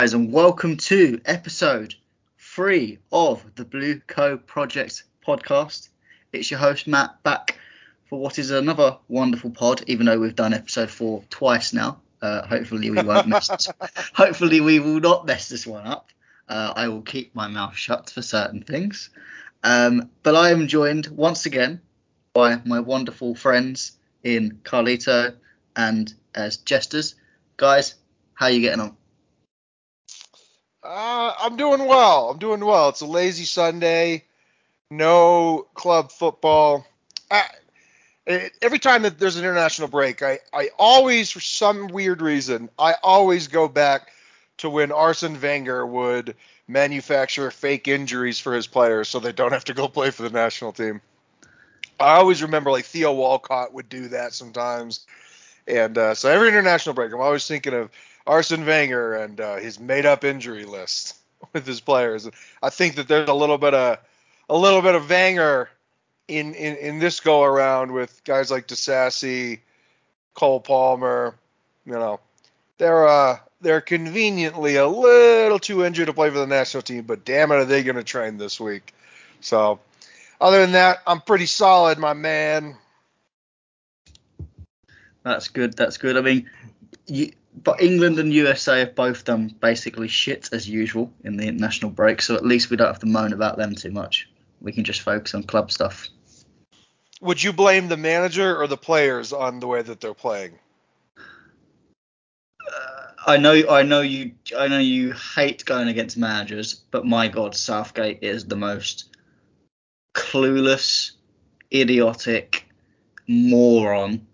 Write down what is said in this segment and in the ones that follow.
guys, and welcome to episode three of the Blue Co Project podcast. It's your host Matt back for what is another wonderful pod, even though we've done episode four twice now. Uh, hopefully we won't mess this. Hopefully we will not mess this one up. Uh, I will keep my mouth shut for certain things. Um, but I am joined once again by my wonderful friends in Carlito and as jesters. Guys, how are you getting on? Uh, I'm doing well. I'm doing well. It's a lazy Sunday. No club football. I, it, every time that there's an international break, I, I always, for some weird reason, I always go back to when Arsene Wenger would manufacture fake injuries for his players so they don't have to go play for the national team. I always remember like Theo Walcott would do that sometimes. And uh, so every international break, I'm always thinking of Arsene Wenger and uh, his made-up injury list with his players. I think that there's a little bit of a little bit of Wenger in in, in this go around with guys like Disasi, Cole Palmer. You know, they're uh they're conveniently a little too injured to play for the national team, but damn it, are they going to train this week? So, other than that, I'm pretty solid, my man. That's good. That's good. I mean, you, but England and USA have both done basically shit as usual in the international break, so at least we don't have to moan about them too much. We can just focus on club stuff. Would you blame the manager or the players on the way that they're playing? Uh, I know, I know you, I know you hate going against managers, but my God, Southgate is the most clueless, idiotic moron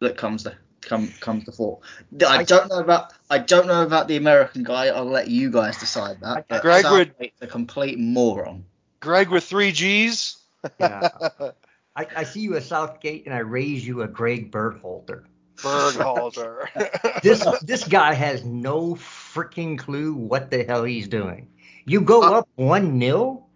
that comes to come comes to fore. I don't know about I don't know about the American guy. I'll let you guys decide that. But Greg would a complete moron. Greg with three G's. yeah. I, I, see you at Southgate and I raise you a Greg Berhalter. Berhalter. this this guy has no freaking clue what the hell he's doing. You go uh, up one nil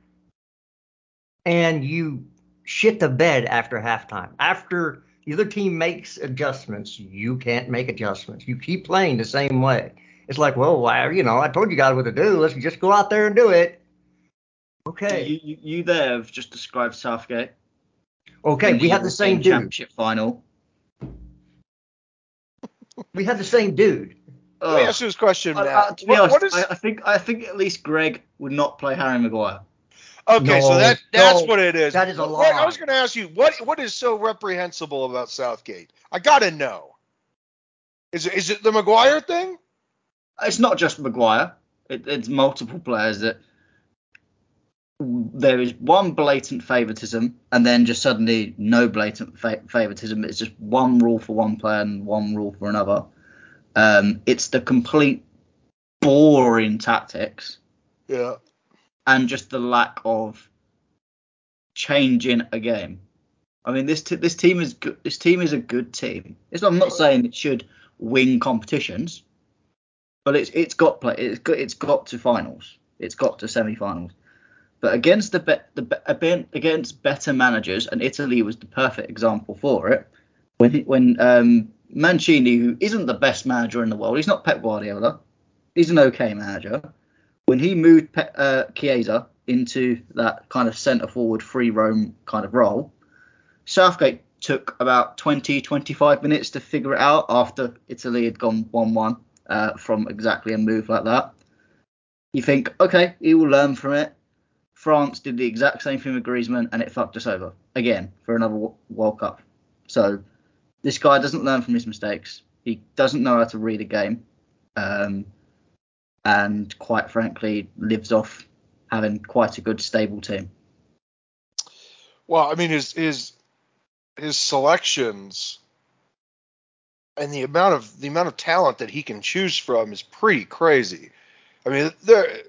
and you shit the bed after halftime. After the other team makes adjustments, you can't make adjustments. You keep playing the same way. It's like, well, why, you know, I told you guys what to do. Let's just go out there and do it. Okay. You, you, you there have just described Southgate. Okay, we had the same dude. Championship final. we had the same dude. Let me ask you this question, Matt. Uh, uh, to be what, honest, what is... I, I, think I think at least Greg would not play Harry Maguire. Okay, no, so that that's no, what it is. That is a lie. I was going to ask you what what is so reprehensible about Southgate? I got to know. Is it is it the Maguire thing? It's not just Maguire. It, it's multiple players that there is one blatant favoritism and then just suddenly no blatant fa- favoritism. It's just one rule for one player and one rule for another. Um, it's the complete boring tactics. Yeah and just the lack of changing a game. I mean, this t- this team is good. This team is a good team. It's, I'm not saying it should win competitions, but it's it's got play. It's got it's got to finals. It's got to semi-finals. But against the be- the against better managers, and Italy was the perfect example for it. When when um, Mancini, who isn't the best manager in the world, he's not Pep Guardiola. He's an okay manager when he moved Pe- uh, Chiesa into that kind of centre forward free roam kind of role, Southgate took about 20, 25 minutes to figure it out after Italy had gone 1 1 uh, from exactly a move like that. You think, okay, he will learn from it. France did the exact same thing with Griezmann and it fucked us over again for another World Cup. So this guy doesn't learn from his mistakes. He doesn't know how to read a game. Um, and quite frankly lives off having quite a good stable team. Well, I mean his his his selections and the amount of the amount of talent that he can choose from is pretty crazy. I mean, there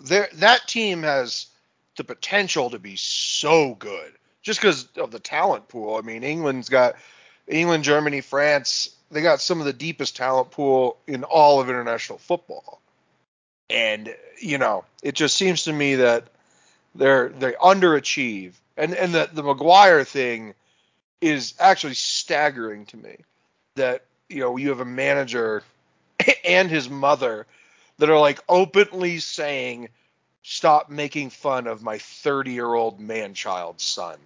there that team has the potential to be so good just because of the talent pool. I mean, England's got England, Germany, France. They got some of the deepest talent pool in all of international football. And you know, it just seems to me that they're they underachieve. And and the the Maguire thing is actually staggering to me. That you know you have a manager and his mother that are like openly saying, "Stop making fun of my 30 year old man child son."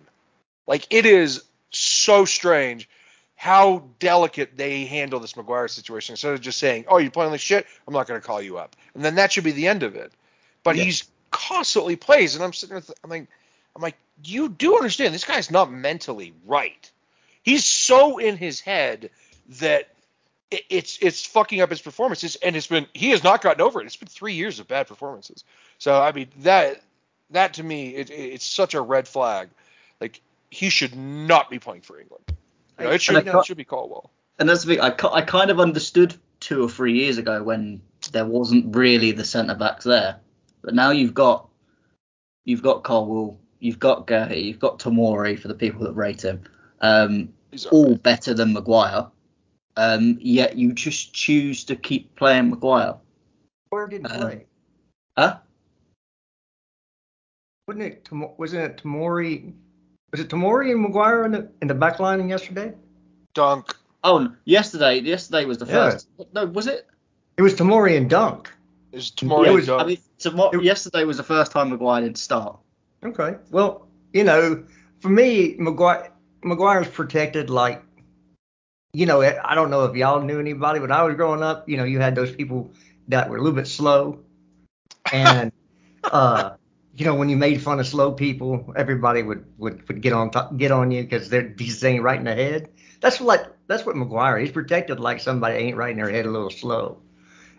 Like it is so strange how delicate they handle this Maguire situation. Instead of just saying, "Oh, you're playing like shit," I'm not going to call you up, and then that should be the end of it. But Yeah. he's constantly plays, and I'm sitting there, th- I'm like, I'm like, you do understand this guy's not mentally right. He's so in his head that it, it's it's fucking up his performances, and it's been he has not gotten over it. It's been three years of bad performances. So I mean that that to me it, it- it's such a red flag. Like he should not be playing for England. You know, it should And I it should be Colwill. And that's the thing. I, I kind of understood two or three years ago when there wasn't really the centre backs there, but now you've got you've got Colwill, you've got Gurley, you've got Tomori for the people that rate him, um, He's all better than Maguire. Um, yet you just choose to keep playing Maguire. Where did he Um, play? Huh? Wasn't it? Tomo- Wasn't it Tomori? Was it Tomori and Maguire in the in the back line yesterday? Dunk. Oh, yesterday. Yesterday was the first. Yeah. first. No, was it? It was Tomori and Dunk. Is tomorrow It was- Dunk. I mean, tomorrow, It- yesterday was the first time Maguire didn't start. Okay. Well, you know, for me, Maguire Maguire's protected like, you know, I don't know if y'all knew anybody, but I was growing up, you know, you had those people that were a little bit slow, and uh, you know, when you made fun of slow people, everybody would would, would get on top, get on you because they're he's saying right in the head. That's what that's what Maguire. He's protected like somebody ain't right in their head a little slow.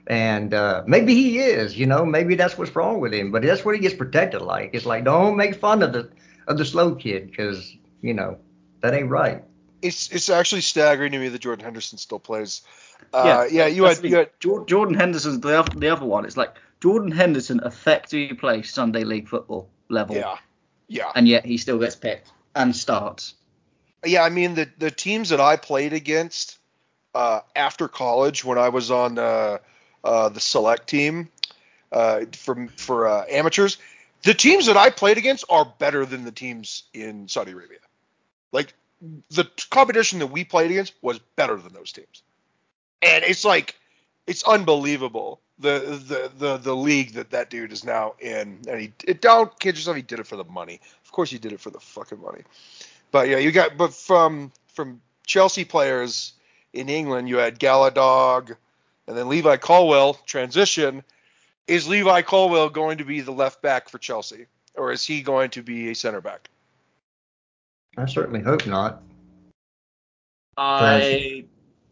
And uh, maybe he is, you know, maybe that's what's wrong with him. But that's what he gets protected like. It's like don't make fun of the of the slow kid because you know that ain't right. it's it's actually staggering to me that Jordan Henderson still plays. Yeah, Uh, yeah, you That's had the you had Jordan Henderson's the other, the other one. It's like Jordan Henderson effectively plays Sunday League football level, yeah, yeah. and yet he still gets picked and starts. Yeah, I mean the the teams that I played against uh, after college when I was on uh, uh, the select team uh, for for uh, amateurs, the teams that I played against are better than the teams in Saudi Arabia. Like the competition that we played against was better than those teams, and it's like it's unbelievable the the the the league that that dude is now in. And he it, don't kid yourself, he did it for the money. Of course, he did it for the fucking money. But yeah, you got but from from Chelsea players in England, you had Gallagher, and then Levi Colwill transition. Is Levi Colwill going to be the left back for Chelsea, or is he going to be a center back? I certainly hope not. I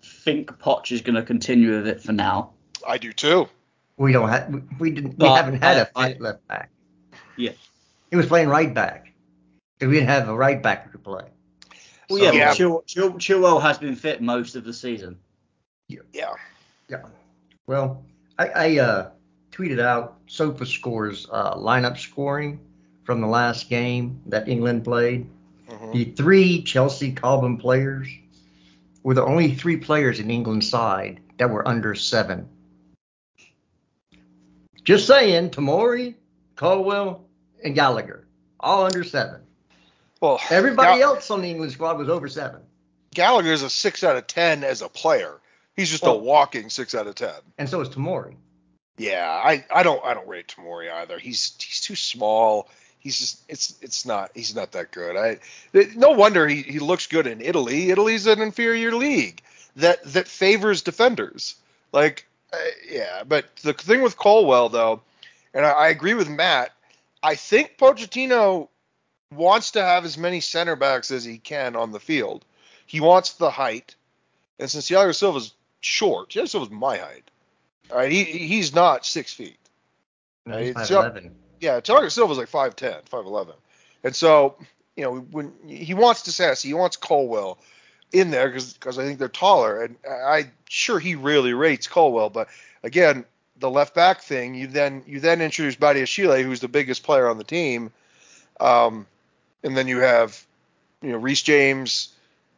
think Poch is going to continue with it for now. I do too. We don't have we, we didn't we But haven't had a I- fit left back. Yeah. He was playing right back. We didn't have a right back to play. Well, So- yeah, Yeah. Chil- Chil- Chilwell has been fit most of the season. Yeah. Yeah. Well, I, I uh, tweeted out Sofa Scores uh, lineup scoring from the last game that England played. Mhm. The three Chelsea Cobham players were the only three players in England's side that were under seven. Just saying, Tomori, Colwill, and Gallagher, all under seven. Well, Everybody Ga- else on the England squad was over seven. Gallagher is a six out of ten as a player. He's just a walking six out of ten. And so is Tomori. Yeah, I, I don't I don't rate Tomori either. He's he's too small. He's just it's it's not he's not that good. I no wonder he, he looks good in Italy. Italy's an inferior league that that favors defenders. Like uh, yeah, but the thing with Colwill though, and I, I agree with Matt. I think Pochettino wants to have as many center backs as he can on the field. He wants the height, and since Thiago Silva's short, Thiago Silva's my height. All right, he he's not six feet. No, he's It's 5'11". Yeah, Thiago Silva's like 5'10", 5'11". And so, you know, when he wants Disasi, he wants Colwill in there because I think they're taller. And I sure he really rates Colwill, but again, the left back thing, you then you then introduce Badiashile, who's the biggest player on the team, um, and then you have you know Reese James,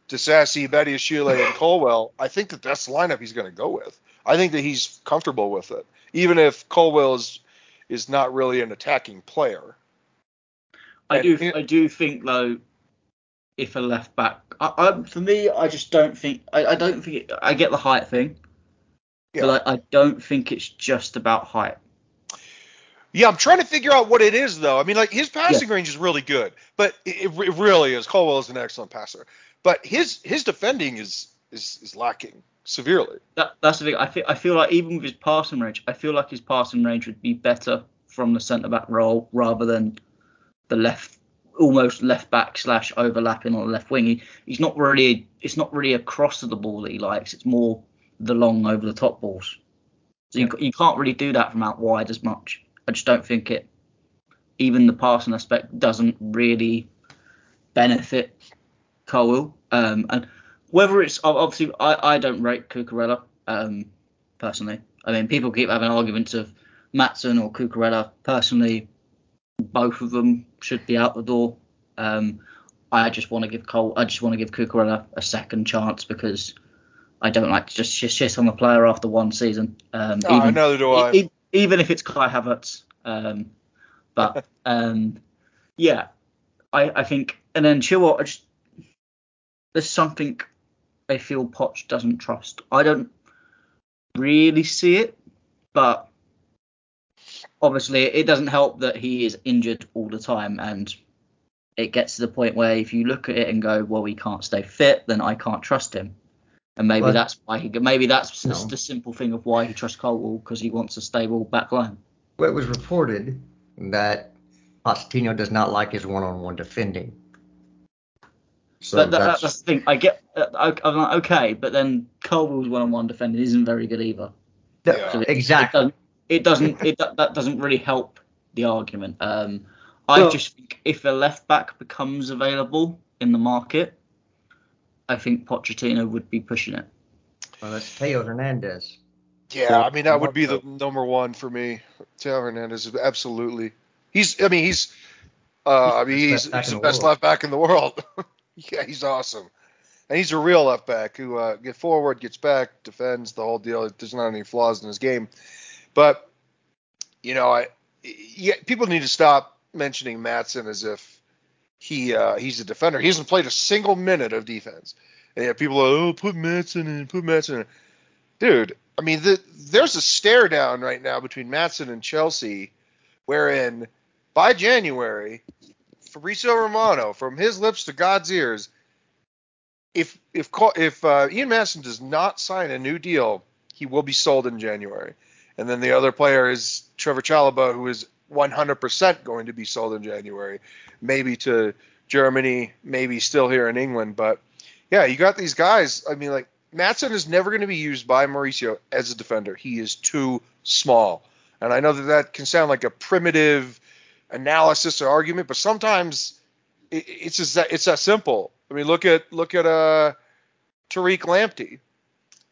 Disasi, Badiashile, and Colwill. I think that that's the lineup he's going to go with. I think that he's comfortable with it, even if Colwill is is not really an attacking player. I And do it- I do think though, if a left back, I, I, for me, I just don't think I, I don't think it, I get the height thing, Yeah. But I, I don't think it's just about height. Yeah, I'm trying to figure out what it is though. I mean, like his passing range is really good, but it, it really is. Colwill is an excellent passer, but his his defending is is, is lacking severely. That, that's the thing. I feel I feel like even with his passing range, I feel like his passing range would be better from the centre back role rather than the left, almost left back slash overlapping on the left wing. He, he's not really. It's not really a cross of the ball that he likes. It's more the long over the top balls. So you, you can't really do that from out wide as much. I just don't think it. Even the passing aspect doesn't really benefit Cole. Um, and whether it's obviously I, I don't rate Cucurella um, personally. I mean, people keep having arguments of Maatsen or Cucurella. Personally, both of them should be out the door. Um, I just want to give Cole. I just want to give Cucurella a second chance because I don't like to just shit on a player after one season. Um, Oh, even, neither do I. e- e- even if it's Kai Havertz. Um, but um, yeah, I, I think, and then Chilwell, I just there's something I feel Poch doesn't trust. I don't really see it, but obviously it doesn't help that he is injured all the time and it gets to the point where if you look at it and go, well, he can't stay fit, then I can't trust him. And maybe Well- that's why he. Maybe that's No. just the simple thing of why he trusts Colwill because he wants a stable back line. Well, it was reported that Pochettino does not like his one-on-one defending. So that, that's, that's the thing. I get. uh, I- I'm like, okay, but then Colwill's one-on-one defending isn't very good either. Yeah. So exactly. It. It doesn't. It that, that doesn't really help the argument. Um, I Well- just think if a left back becomes available in the market, I think Pochettino would be pushing it. Well, that's Theo Hernandez. Yeah, I mean that would be the number one for me. Taylor Hernandez absolutely. He's. I mean he's. Uh, I mean He's he's, the best he's the the best left back in the world. yeah, he's awesome, and he's a real left back who uh, gets forward, gets back, defends the whole deal. There's not any flaws in his game, but you know I. Yeah, people need to stop mentioning Maatsen as if he uh, he's a defender. He hasn't played a single minute of defense. And people are, oh, put Maatsen in, put Maatsen in. Dude, I mean, the, there's a stare down right now between Maatsen and Chelsea, wherein by January, Fabrizio Romano, from his lips to God's ears, if if if uh, Ian Maatsen does not sign a new deal, he will be sold in January. And then the other player is Trevor Chalobah, who is 100% going to be sold in January, maybe to Germany, maybe still here in England. But yeah, you got these guys. I mean, like Maatsen is never going to be used by Mauricio as a defender. He is too small. And I know that that can sound like a primitive analysis or argument, but sometimes it, it's just that it's that simple. I mean, look at look at uh Tariq Lamptey.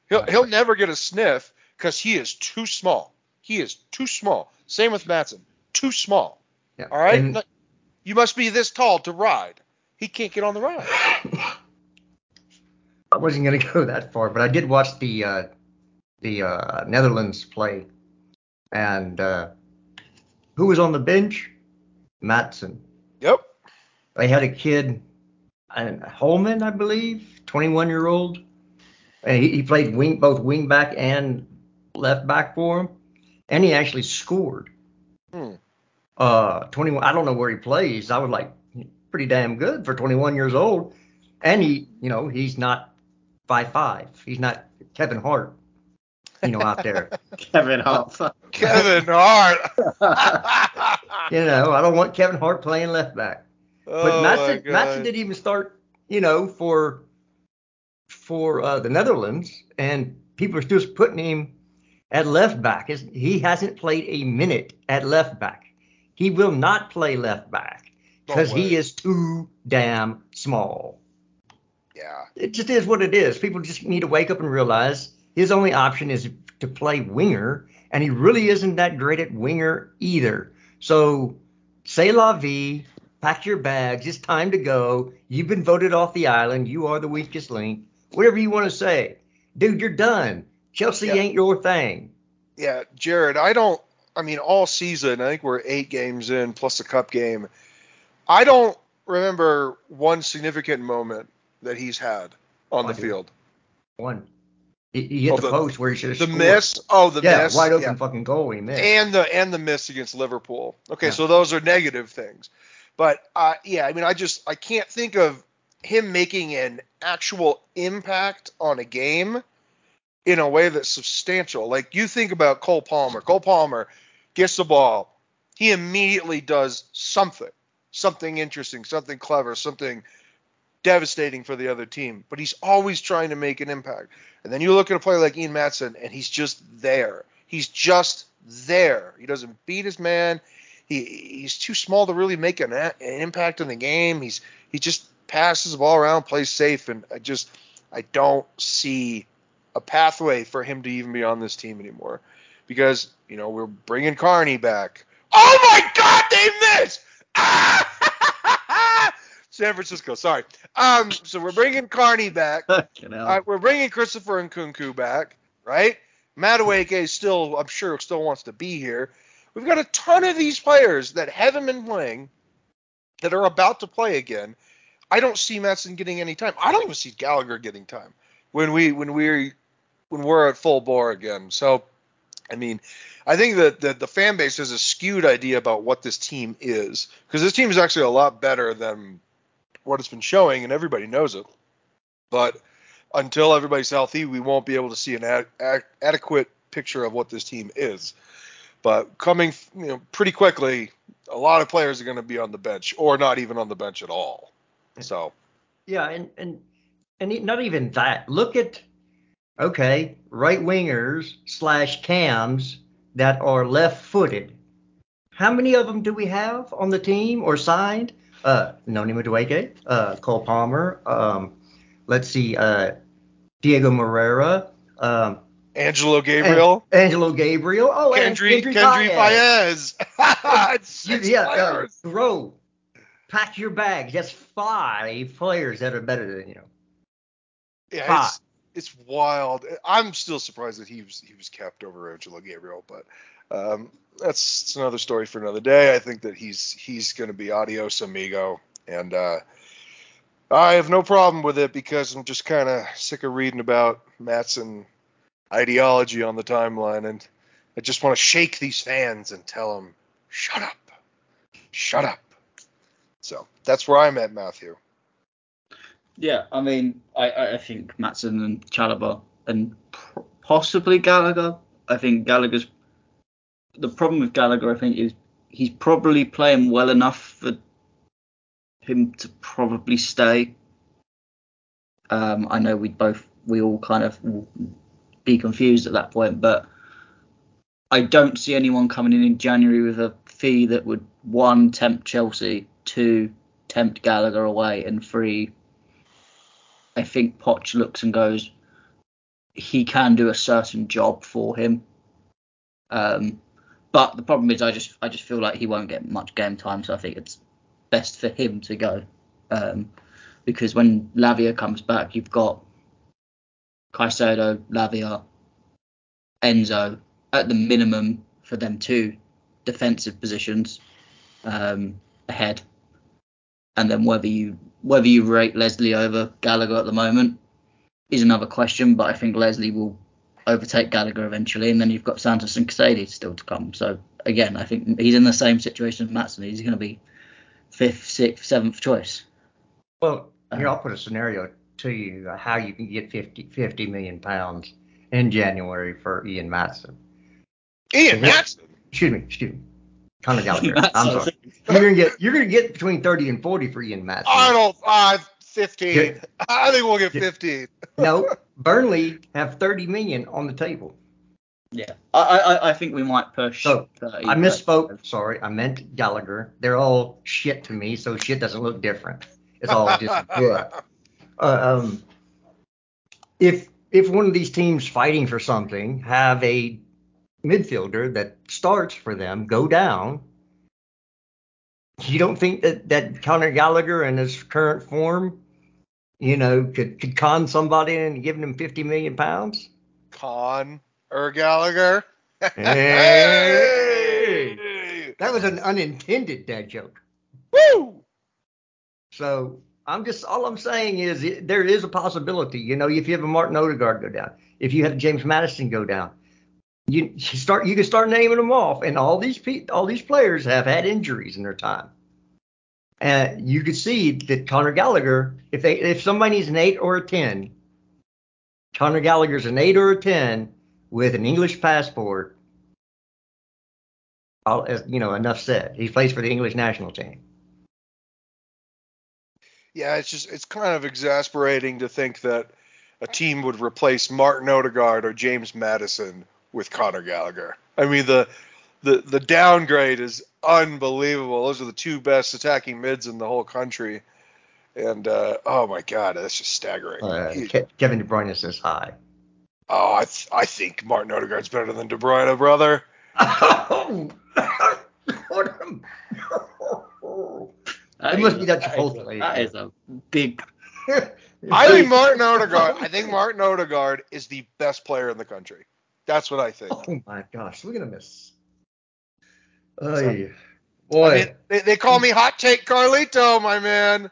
He'll he'll never get a sniff because he is too small. He is too small. Same with Maatsen. Too small. Yeah. All right. And- you must be this tall to ride. He can't get on the ride. I wasn't going to go that far, but I did watch the uh, the uh, Netherlands play, and uh, who was on the bench? Maatsen. Yep. They had a kid, uh, Holman, I believe, 21 year old, and he, he played wing both wing back and left back for him, and he actually scored. Hmm. Uh, 21. I don't know where he plays. I was like, pretty damn good for 21 years old, and he, you know, he's not five five. He's not Kevin Hart, you know, out there. Kevin Hart. Kevin Hart. you know, I don't want Kevin Hart playing left back. But oh my Maatsen, Maatsen didn't even start, you know, for for uh, the Netherlands, and people are still putting him at left back. He hasn't played a minute at left back. He will not play left back because he is too damn small. Yeah. It just is what it is. People just need to wake up and realize his only option is to play winger, and he really isn't that great at winger either. So, say la vie, pack your bags. It's time to go. You've been voted off the island. You are the weakest link. Whatever you want to say, dude, you're done. Chelsea Yeah. ain't your thing. Yeah, Jared, I don't. I mean, all season, I think we're eight games in plus a cup game. I don't remember one significant moment that he's had on I the field. One. He, he hit Oh, the, the- post where he should have The scored. miss. Oh, the yeah, miss. wide open Yeah. fucking goal he missed. and the and the miss against Liverpool. Okay, Yeah. so those are negative things. But uh, yeah, I mean, I just I can't think of him making an actual impact on a game in a way that's substantial. Like you think about Cole Palmer. Cole Palmer gets the ball, he immediately does something, something interesting, something clever, something devastating for the other team. But he's always trying to make an impact. And then you look at a player like Ian Maatsen, and he's just there. He's just there. He doesn't beat his man. He he's too small to really make an, an impact in the game. He's he just passes the ball around, plays safe, and I just I don't see a pathway for him to even be on this team anymore because you know we're bringing Carney back. Oh my God, they missed! Ah! San Francisco, sorry. Um, so we're bringing Carney back. Fucking hell. All right, we're bringing Christopher Nkunku back, right? Madueke still, I'm sure, still wants to be here. We've got a ton of these players that haven't been playing, that are about to play again. I don't see Maatsen getting any time. I don't even see Gallagher getting time when we when we when we're at full bore again. So, I mean, I think that the, the fan base has a skewed idea about what this team is because this team is actually a lot better than what it's been showing, and everybody knows it. But until everybody's healthy, we won't be able to see an ad- ad- adequate picture of what this team is. But coming, you know, pretty quickly, a lot of players are going to be on the bench or not even on the bench at all. So, Yeah, and and and not even that. Look at okay, right wingers slash cams that are left footed. How many of them do we have on the team or signed? Uh, Noni Madueke, uh, Cole Palmer. Um, let's see, uh, Diego Moreira, um, Angelo Gabriel, Angelo Gabriel. Oh, Kendry, Kendry Kendry Paez. Paez. You- yeah, uh, bro, pack your bags. That's five players that are better than you. Yeah, Five. It's, wild. I'm still surprised that he was he was kept over Angelo Gabriel, but um, that's, that's another story for another day. I think that he's he's going to be adios amigo, and uh, I have no problem with it because I'm just kind of sick of reading about Maatsen ideology on the timeline, and I just want to shake these fans and tell them, shut up, shut up. So that's where I'm at, Matthew. Yeah, I mean, I, I think Maatsen and Chalobah and possibly Gallagher. I think Gallagher's the problem with Gallagher. I think is he's probably playing well enough for him to probably stay. Um, I know we both we all kind of be confused at that point, but I don't see anyone coming in in January with a fee that would one tempt Chelsea, two tempt Gallagher away, and three I think Poch looks and goes, he can do a certain job for him. Um, but the problem is, I just I just feel like he won't get much game time, so I think it's best for him to go. Um, because when Lavia comes back, you've got Caicedo, Lavia, Enzo at the minimum for them two defensive positions um, ahead and then whether you whether you rate Lesley over Gallagher at the moment is another question. But I think Lesley will overtake Gallagher eventually, and then you've got Santos and Casadei still to come. So again, I think he's in the same situation as Maatsen. He's going to be fifth, sixth, seventh choice. Well, here Uh, I'll put a scenario to you uh, how you can get 50, 50 million pounds in January for Ian Maatsen. Ian Maatsen. Excuse me, excuse me, Conor Gallagher. I'm sorry. think- You're gonna get you're gonna get between 30 and 40 for Ian Maatsen. I don't. Uh, 15. Yeah. I think we'll get 15. No, Burnley have 30 million on the table. Yeah, I, I I think we might push. So, I misspoke. Sorry, I meant Gallagher. They're all shit to me, so shit doesn't look different. It's all just good. Uh, um, if if one of these teams fighting for something have a midfielder that starts for them go down, you don't think that that Conor Gallagher in his current form, you know, could could con somebody into giving him 50 million pounds? Con Er Gallagher. Hey! That was an unintended dad joke. Woo! So I'm just all I'm saying is it, there is a possibility. You know, if you have a Martin Odegaard go down, if you have James Maddison go down, you, you start you can start naming them off, and all these pe- all these players have had injuries in their time. And you could see that Conor Gallagher, if they if somebody needs an eight or a ten, Conor Gallagher's an eight or a ten with an English passport. All, you know, enough said. He plays for the English national team. Yeah, it's just it's kind of exasperating to think that a team would replace Martin Odegaard or James Maddison with Conor Gallagher. I mean the the the downgrade is unbelievable. Those are the two best attacking mids in the whole country. And uh, oh my god, that's just staggering. Uh, he, Kevin De Bruyne says hi. Oh, I th- I think Martin Odegaard's better than De Bruyne, brother. It must be that Chipotle. That is a big. I think Martin Odegaard. I think Martin Odegaard is the best player in the country. That's what I think. Oh my gosh, look at him. Oh, boy. I mean, they, they call me Hot Take Carlito, my man.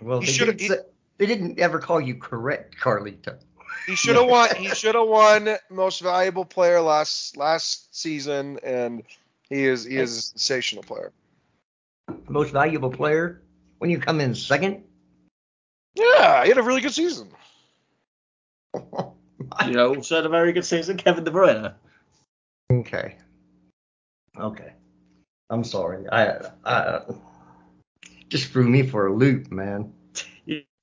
Well, they didn't, say- they didn't ever call you correct, Carlito. He should have won. He should have won Most Valuable Player last last season, and he is he is a sensational player. Most valuable player when you come in second. Yeah, he had a really good season. You know, also had a very good season, Kevin De Bruyne. Okay. Okay. I'm sorry. I, I just threw me for a loop, man.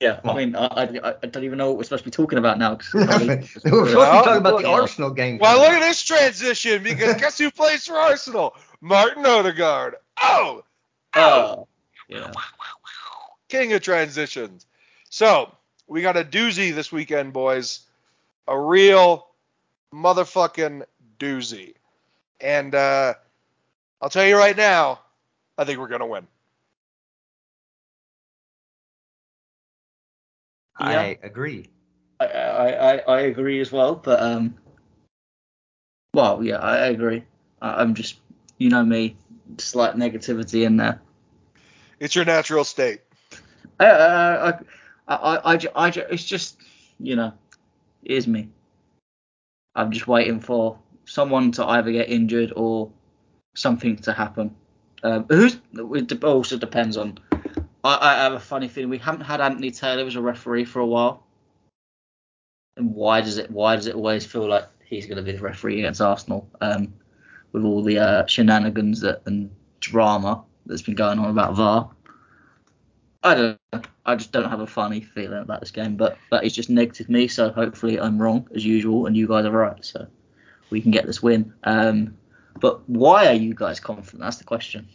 Yeah, I mean, I, I, I don't even know what we're supposed to be talking about now. 'cause- We're supposed to be talking about the Arsenal game. Well, look at this transition because guess who plays for Arsenal? Martin Odegaard. Oh! oh, Oh, yeah. king of transitions. So we got a doozy this weekend, boys. A real motherfucking doozy. And uh, I'll tell you right now, I think we're gonna win. I agree. I, I, I, I agree as well, but um, well, yeah, I, I agree. I, I'm just, you know me, slight negativity in there. It's your natural state. I, I, I, I, I, I, it's just, you know, it is me. I'm just waiting for someone to either get injured or something to happen. Um, who's it also depends on. I, I have a funny feeling we haven't had Anthony Taylor as a referee for a while. And why does it why does it always feel like he's going to be the referee against Arsenal? Um, with all the uh, shenanigans that and drama that's been going on about VAR. I don't know. I just don't have a funny feeling about this game, but that is just negative me. So hopefully I'm wrong as usual, and you guys are right. So we can get this win. Um, but why are you guys confident? That's the question.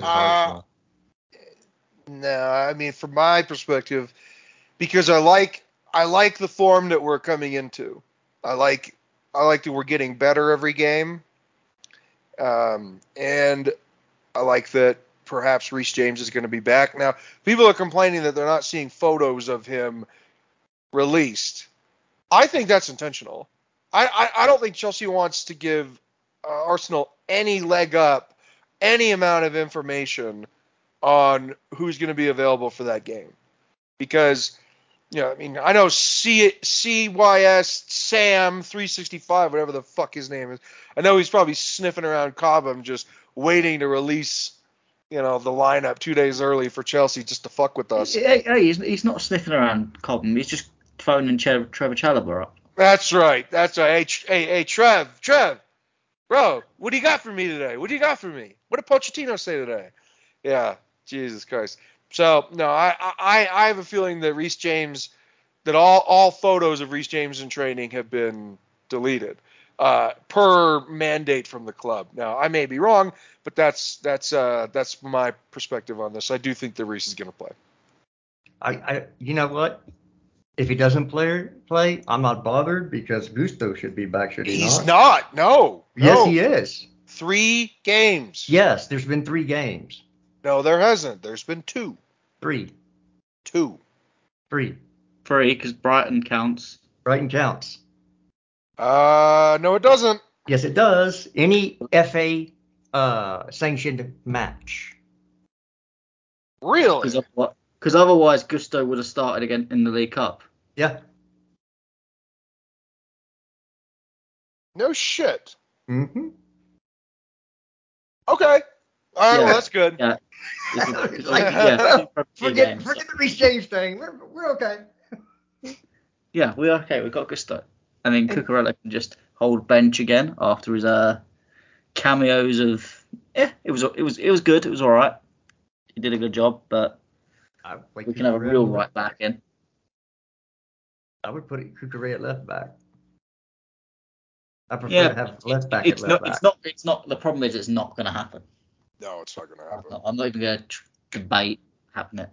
Uh, No, I mean from my perspective, because I like I like the form that we're coming into. I like I like that we're getting better every game, um, and I like that perhaps Reece James is going to be back. Now, people are complaining that they're not seeing photos of him released. I think that's intentional. I, I, I don't think Chelsea wants to give uh, Arsenal any leg up, any amount of information on who's going to be available for that game. Because, you know, I mean, I know C- CYS Sam 365, whatever the fuck his name is. I know he's probably sniffing around Cobham just waiting to release, you know, the lineup two days early for Chelsea just to fuck with us. Hey, hey, he's, he's not sniffing around Cobham. He's just phoning Tre- Trevor Chalobah up. That's right. That's right. Hey, hey, hey, Trev, Trev, bro, what do you got for me today? What do you got for me? What did Pochettino say today? Yeah, Jesus Christ. So no, I I I have a feeling that Reece James, that all all photos of Reece James in training have been deleted, uh, per mandate from the club. Now I may be wrong, but that's that's uh that's my perspective on this. I do think that Reece is going to play. I, I, you know what? If he doesn't play, play, I'm not bothered because Gusto should be back, should he He's not? not. No. Yes, no. he is. Three games. Yes, there's been three games. No, there hasn't. There's been two. Three, Two. three. Three, because Brighton counts. Brighton counts. Uh, no, it doesn't. Yes, it does. Any FA uh, sanctioned match. Really? Because of what? Because otherwise, Gusto would have started again in the League Cup. Yeah. No shit. Mm-hmm. Okay. All right. Yeah. Well, that's good. Yeah. It's a- it's a- Like, yeah, Forget, games. forget the exchange thing. We're, we're okay. Yeah, we're okay. We've got Gusto. And mean, Cucurella can just hold bench again after his uh, cameos of yeah, it was it was it was good. It was all right. He did a good job, but I, like we can have a real right back in. I would put it Cucurella at left back. I prefer Yeah, to have left back it's at not. left back. It's not. It's not. The problem is, it's not going to happen. No, it's not going to I'm happen. not, I'm not even going to tr- debate having it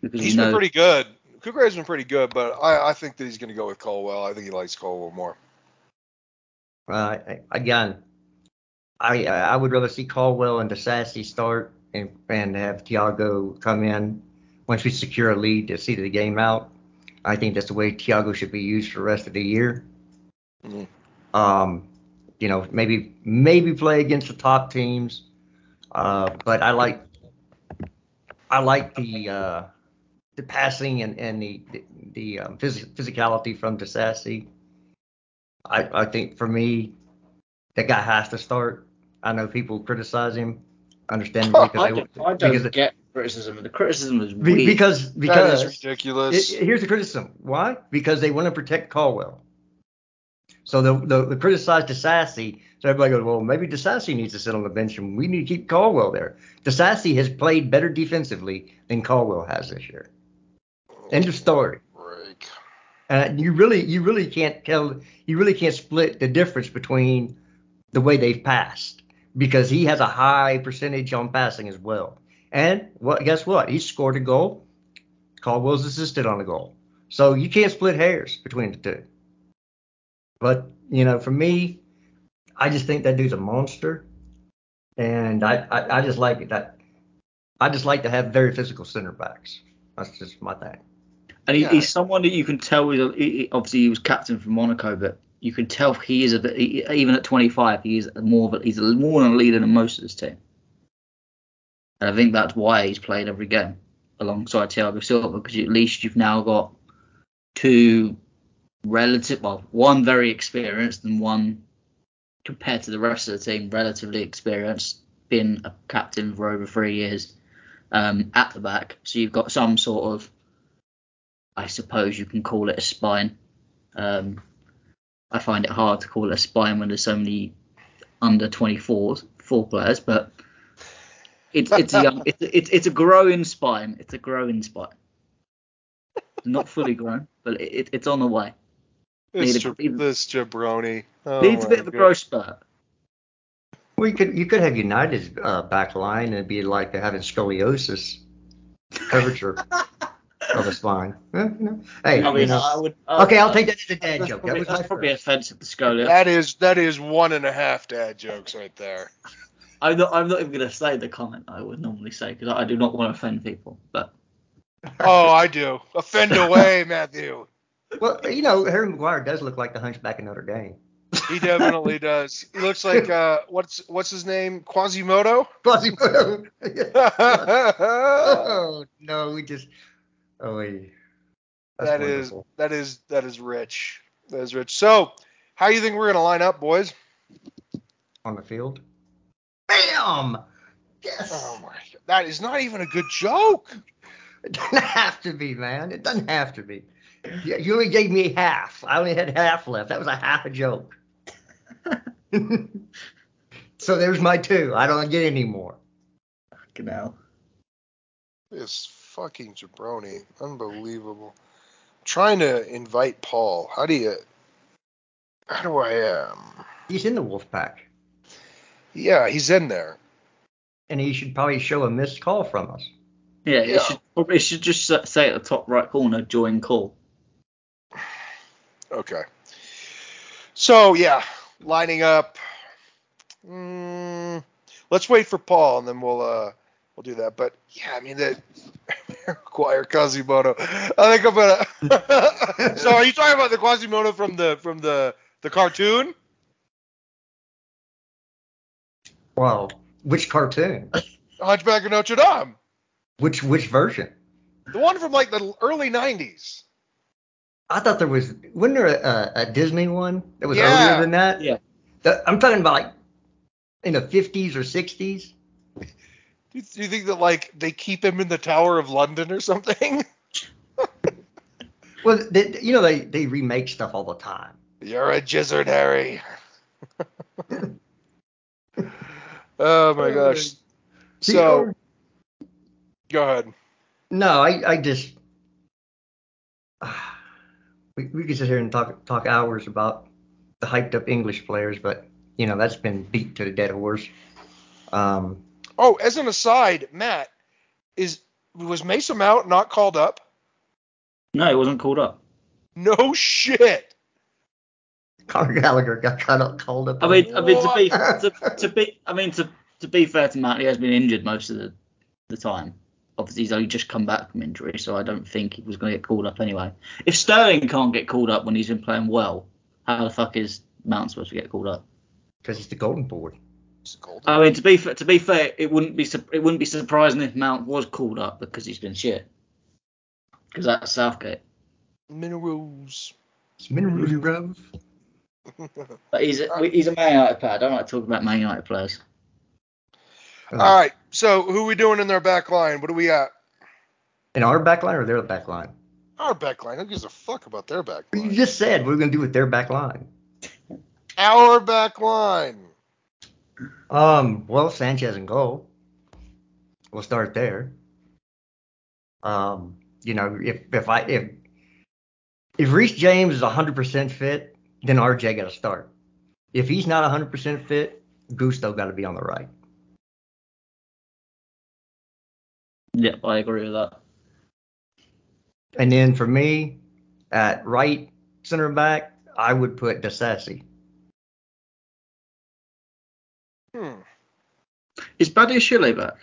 because He's you know, been pretty good. Has been pretty good, but I, I think that he's going to go with Colwill. I think he likes Colwill more. Uh, again, I I would rather see Colwill and Disasi start and and have Thiago come in once we secure a lead to see the game out. I think that's the way Thiago should be used for the rest of the year. Mhm. Um, you know, maybe maybe play against the top teams. Uh, but I like I like the uh, the passing and and the the, the um, phys- physicality from Disasi. I I think for me, that guy has to start. I know people criticize him, understandably, I because they, don't, I because don't get criticism. The criticism is be- weird. because because is ridiculous. it- here's the criticism. Why? Because they want to protect Colwill. So the the, the criticize Disasi. So everybody goes, well, maybe Disasi needs to sit on the bench, and we need to keep Colwill there. Disasi has played better defensively than Colwill has this year. End of story. And uh, you really you really can't tell you really can't split the difference between the way they've passed because he has a high percentage on passing as well. And what guess what? He scored a goal. Colwill's assisted on a goal. So you can't split hairs between the two. But you know, for me, I just think that dude's a monster, and I I, I just like it. that. I just like to have very physical center backs. That's just my thing. And he, Yeah. he's someone that you can tell. Is he, he- obviously, he was captain for Monaco, but you can tell he is a bit. He, even at 25, he is more of a, he's more than a leader than most of his team. And I think that's why he's played every game alongside Thiago Silva because at least you've now got two relative, well, one very experienced and one compared to the rest of the team relatively experienced, been a captain for over three years um, at the back. So you've got some sort of I suppose you can call it a spine. Um, I find it hard to call it a spine when there's so many under 24s, four players, but it's it's a young, it's, it's it's a growing spine. It's a growing spine. Not fully grown, but it, it, it's on the way. This, Need a- ja- this jabroni. Oh Needs a my bit of a growth spurt. Well, you could you could have United's uh, back line and it'd be like having scoliosis curvature of the spine. Eh, you know. Hey, I you mean, know. I would, I- okay, I'll take that as a dad That's joke. probably, that was that's my probably first. offensive to Scolia. That is that is one and a half dad jokes right there. I'm not, I'm not even going to say the comment I would normally say because I, I do not want to offend people. But Oh, I do. Offend away, Matthew. Well, you know, Harry Maguire does look like the Hunchback of Notre Dame. He definitely does. He looks like uh, what's what's his name? Quasimodo. Quasimodo. oh no, we just. Oh wait. That's is wonderful. that is that is rich. That is rich. So, how do you think we're gonna line up, boys? on the field. Bam! Yes. Oh my god, that is not even a good joke. It doesn't have to be, man. It doesn't have to be. You you only gave me half. I only had half left. That was a half a joke. so there's my two. I don't get any more. you know, This fucking jabroni, unbelievable. trying to invite Paul. How do you? How do I um? He's in the wolf pack, Yeah, he's in there. and he should probably show a missed call from us. yeah, Yeah. it should probably it should just say at the top right corner, join call. Okay. So yeah, lining up. Mm, let's wait for Paul, and then we'll uh we'll do that. But yeah, I mean that Choir Quasimodo. I think I'm gonna. so are you talking about the Quasimodo from the from the the cartoon? Well, which cartoon? Hunchback of Notre Dame. Which which version? The one from like the early '90s. I thought there was wasn't there a, a Disney one that was Yeah. earlier than that? Yeah. The- I'm talking about like in the 50s or 60s. Do you, you think that like they keep him in the Tower of London or something? Well, they, you know they they remake stuff all the time. You're a gizzard, Harry. oh my gosh. So go ahead. no, I I just we we could sit here and talk talk hours about the hyped up English players, but you know that's been beat to the dead horse. Um, Oh, as an aside, Matt, is was Mason Mount not called up? No, he wasn't called up. No shit. Conor Gallagher got kind of called up. I mean, I mean to be What? to, to be I mean to to be fair to Matt, he has been injured most of the, the time. Obviously, he's only just come back from injury, so I don't think he was going to get called up anyway. If Sterling can't get called up when he's been playing well, how the fuck is Mount supposed to get called up? because he's the golden boy. It's golden. I mean, to be fa- to be fair, it wouldn't be su- it wouldn't be surprising if Mount was called up because he's been shit. Because that's Southgate. Minerals. It's Minerals Grove. But he's a, he's a Man United player. I don't like to talk about Man United players. Uh, All right. So who we doing in their back line? What do we got? In our back line or their back line? Our back line. Who gives a fuck about their back line? You just said what we're gonna do with their back line. Our back line. Um, well, Sanchez and goal. We'll start there. Um, you know, if if I if if Reece James is 100% fit, then RJ got to start. If he's not 100% fit, Gusto got to be on the right. Yep, I agree with that. And then for me, at right center back, I would put Disasi. Hmm. Is Badiashile back?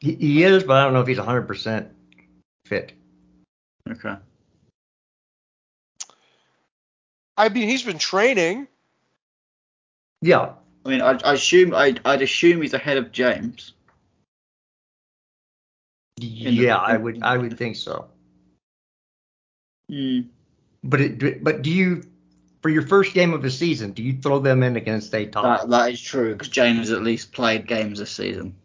He, he is, but I don't know if he's 100% fit. Okay. I mean, he's been training. Yeah, I mean, I, I assume I'd, I'd assume he's ahead of James. the- yeah, I would I would think so. Hmm. But it, but do you, for your first game of the season, do you throw them in against a top? That that is true because James at least played games this season.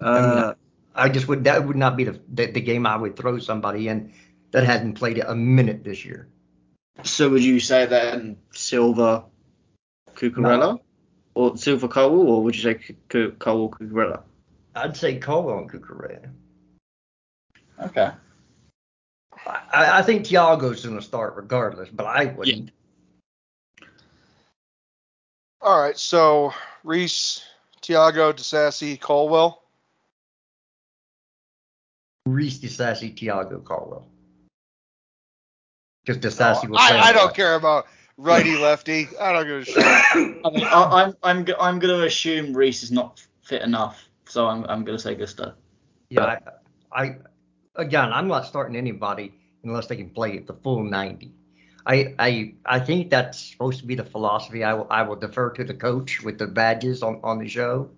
Uh, I just would that would not be the, the the game I would throw somebody in that hadn't played a minute this year. so would you say then Silva, Cucurella, or Silva Cole, or would you say Cole Cucurella? I'd say Colo and Cucurella. Okay. I, I think Thiago's going to start regardless, but I wouldn't. All right. So Reece, Thiago, Disasi, Colwill. Reece Disasi, Thiago, Colwill. Because Disasi will play. I, I don't care about righty lefty. I don't give a shit. I mean, I, I'm I'm I'm going to assume Reece is not fit enough, so I'm I'm going to say Gusto. Yeah, I, I again, I'm not starting anybody unless they can play at the full 90. I, I, I think that's supposed to be the philosophy. I will, I will defer to the coach with the badges on, on the show.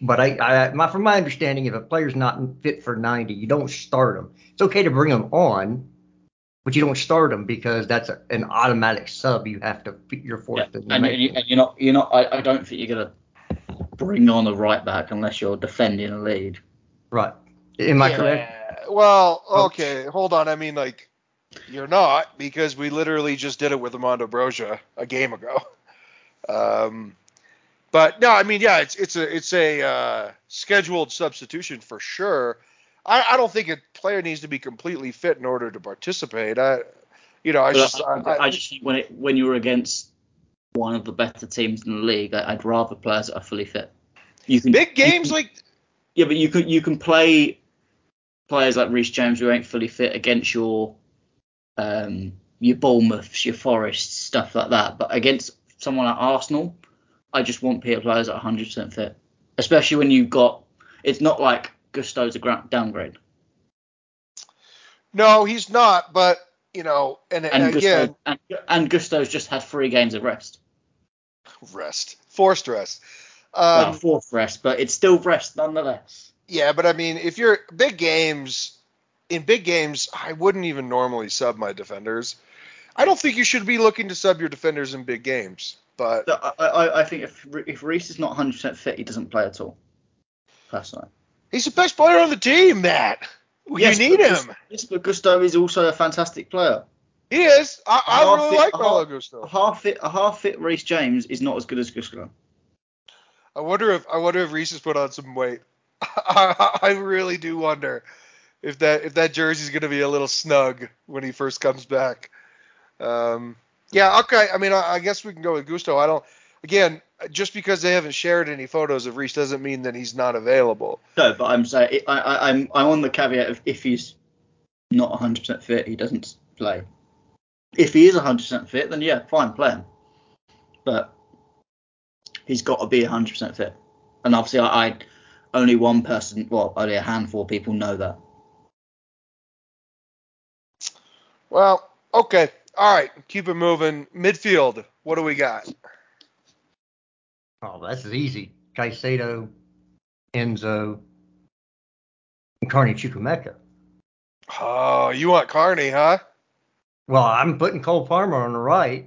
But I, I, my, from my understanding, if a player's not fit for 90, you don't start them. It's okay to bring them on, but you don't start them because that's a, an automatic sub. You have to, you're forced to and, make. you, and you're not you're not. I, I don't think you're going to bring on a right back unless you're defending a lead. right. Am I Yeah, correct? Well, okay, hold on. I mean, like, you're not because we literally just did it with Armando Broja a game ago. Um, but no, I mean, yeah, it's it's a it's a uh, scheduled substitution for sure. I, I don't think a player needs to be completely fit in order to participate. I, you know, I But just I, I, I just when it when you're against one of the better teams in the league, I, I'd rather players that are fully fit. You can big you games can- like yeah, but you can you can play players like Reece James who ain't fully fit against your um your Bournemouths, your Forests, stuff like that. But against someone like Arsenal, I just want peer players at 100% fit, especially when you've got. It's not like Gusto's a gra- downgrade, no, he's not. But you know, and, and again, Gusto and, and Gusto's just had three games of rest. rest, forced rest. well, Um, fourth rest, but it's still rest nonetheless. Yeah, but I mean, if you're big games, in big games, I wouldn't even normally sub my defenders. I don't think you should be looking to sub your defenders in big games. But I, I, I think if if Reece is not 100 percent fit, he doesn't play at all. Personally. he's the best player on the team, Matt. Yes, you need but him. Yes, but Gusto is also a fantastic player. He is. I, I really fit- like half- Malo A Gusto. half fit, a half fit Reece James is not as good as Gusto. I wonder if I wonder if Reece has put on some weight. I, I really do wonder if that if that jersey's gonna be a little snug when he first comes back. Um, yeah, okay. I mean, I, I guess we can go with Gusto. I don't. Again, just because they haven't shared any photos of Reece doesn't mean that he's not available. No, but I'm saying I, I, I'm I'm on the caveat of if he's not 100 percent fit, he doesn't play. If he is 100 percent fit, then yeah, fine, play him. But he's got to be 100 percent fit, and obviously I, I only one person, well, only a handful of people know that. Well, okay. All right. Keep it moving. Midfield. What do we got? Oh, that's easy. Caicedo, Enzo, and Carney Chukwuemeka. Oh, you want Carney, huh? Well, I'm putting Cole Palmer on the right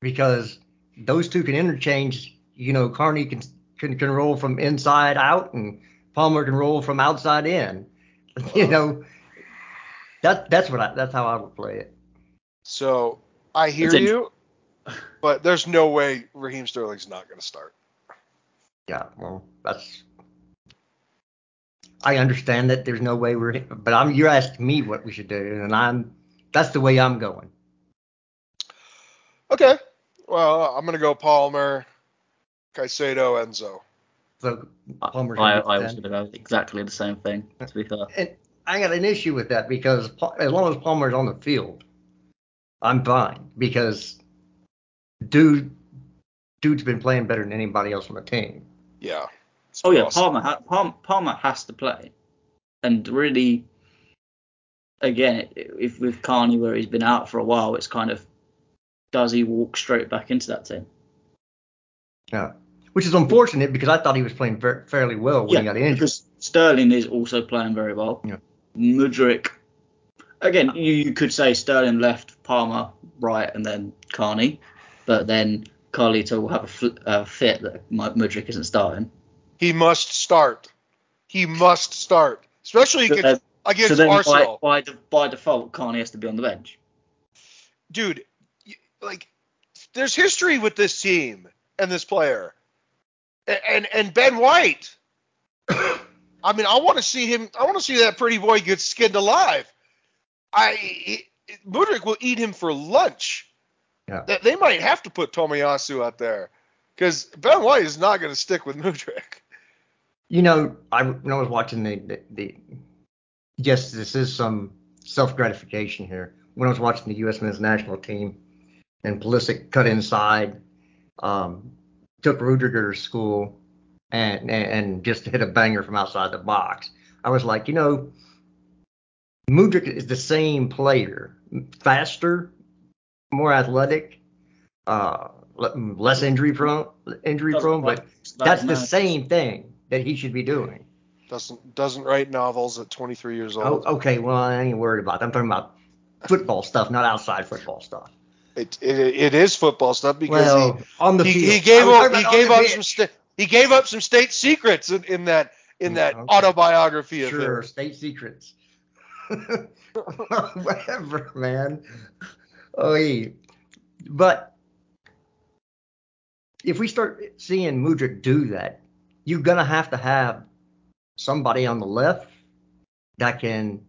because those two can interchange. You know, Carney can can, can roll from inside out, and Palmer can roll from outside in. You know, that that's what I that's how I would play it. So I hear It's int- you, but there's no way Raheem Sterling's not going to start. Yeah, well, that's. I understand that there's no way we're, but I'm you're asking me what we should do, and I'm that's the way I'm going. Okay. Well, I'm going to go Palmer, Caicedo, Enzo. So Palmer's I, gonna be I was going to go exactly the same thing. To be fair, And I got an issue with that because as long as Palmer's on the field, I'm fine because dude, dude's been playing better than anybody else on the team. Yeah. oh yeah, Awesome. Palmer, ha- Palmer Palmer has to play, and really, again, if with Carney where he's been out for a while, it's kind of does he walk straight back into that team? Yeah, which is unfortunate because I thought he was playing ver- fairly well when he got injured. because Sterling is also playing very well. Yeah. Mudryk, again, you, you could say Sterling left, Palmer right, and then Carney, but then Carlito will have a fl- uh, fit that Mu- Mudryk isn't starting. He must start. He must start, especially against, then- against so then by, Arsenal. by, de- by default, Carney has to be on the bench. Dude, like, there's history with this team and this player, A- and and Ben White. I mean, I want to see him. I want to see that pretty boy get skinned alive. I he, Mudryk will eat him for lunch. Yeah. They, they might have to put Tomiyasu out there because Ben White is not going to stick with Mudryk. You know, I when I was watching the, the, the yes, this is some self gratification here. When I was watching the U.S. men's national team, and Pulisic cut inside, um, took Rudiger to school, and, and and just hit a banger from outside the box. I was like, you know, Mudryk is the same player, faster, more athletic, uh, less injury prone, injury prone, but that's the same thing that he should be doing. Doesn't doesn't write novels at 23 years Oh, old. okay, well I ain't worried about that. I'm talking about football stuff, not outside football stuff. It, it it is football stuff because Well, on the he, field. he, he gave up he gave up some sta- he gave up some state secrets in, in that in that Okay. autobiography of Sure, his. state secrets. Whatever, man. Oh, yeah. but if we start seeing Mudryk do that, you're gonna have to have somebody on the left that can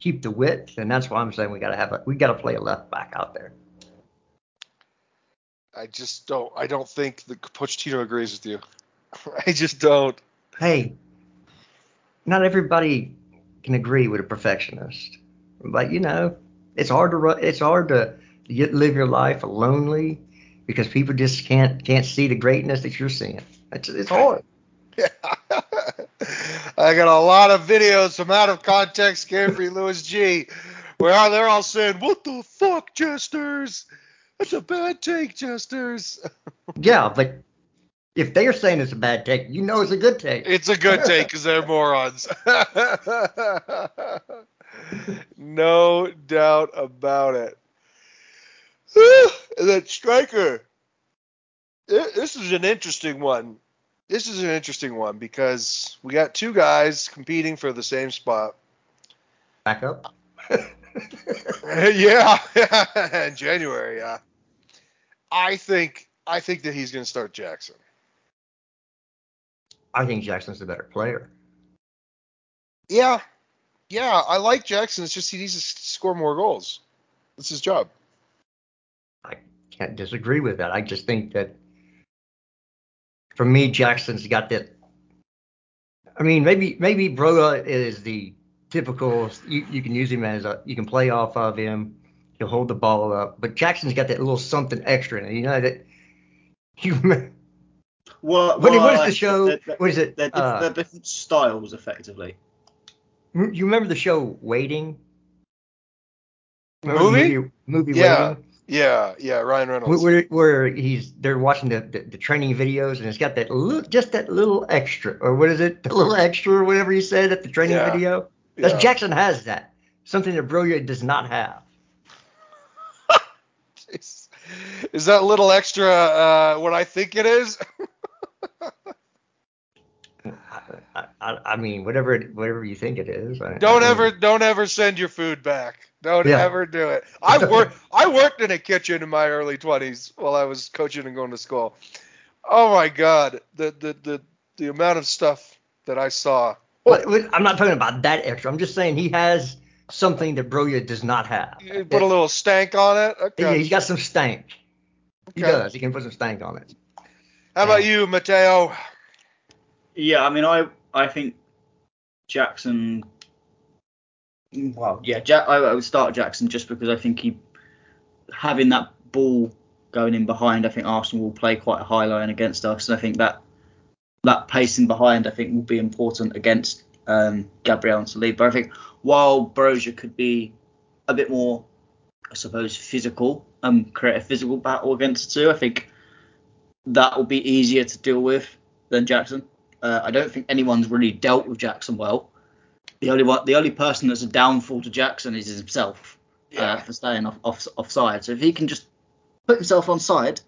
keep the width, and that's why I'm saying we gotta have a we gotta play a left back out there. I just don't I don't think the Pochettino agrees with you. I just don't. Hey, not everybody can agree with a perfectionist, but you know, it's hard to ru- it's hard to get, live your life lonely because people just can't can't see the greatness that you're seeing. It's it's hard. I got a lot of videos from out of context Gary Lewis G where they're all saying, What the fuck, Jesters? That's a bad take, Jesters. Yeah, but If they are saying it's a bad take, you know it's a good take. It's a good take because they're morons. no doubt about it. and then striker. This is an interesting one. This is an interesting one because we got two guys competing for the same spot. Back up. yeah, in January. Yeah. I think I think that he's going to start Jackson. I think Jackson's the better player. Yeah, yeah, I like Jackson. It's just he needs to score more goals. That's his job. I can't disagree with that. I just think that for me, Jackson's got that. I mean, maybe maybe Broja is the typical. You, you can use him as a. You can play off of him. He'll hold the ball up, but Jackson's got that little something extra in it. You know that. You well, what, well, what is the show? They're, they're, what is it? They're, uh, they're different styles, effectively. You remember the show Waiting? Remember Movie? The movie, movie Yeah. Waiting? Yeah, yeah, Ryan Reynolds. Where, where he's they're watching the, the, the training videos and it's got that little, just that little extra or what is it the little extra or whatever he said at the training Yeah. video. That's Yeah. Jackson has that something that Broja does not have. Is, is that little extra uh, what I think it is? I, I, I mean whatever it, whatever you think it is. I, Don't ever, don't ever send your food back. Don't Yeah. ever do it. I worked, I worked in a kitchen in my early 20s while I was coaching and going to school. Oh my God, the the the the amount of stuff that I saw. Well, I'm not talking about that extra. I'm just saying he has something that Broja does not have. You put a little stank on it. Yeah, he's got some stank. He Okay. does. He can put some stank on it. How about you, Mateo? Yeah, I mean, I I think Jackson. Well, yeah, Jack. I, I would start Jackson just because I think he having that ball going in behind. I think Arsenal will play quite a high line against us, and I think that that pacing behind I think will be important against um, Gabriel and Saliba. I think while Broja could be a bit more, I suppose, physical and create a physical battle against the two, I think that will be easier to deal with than Jackson. Uh, I don't think anyone's really dealt with Jackson well. The only one, the only person that's a downfall to Jackson is himself uh, for staying off, off offside. So if he can just put himself on side,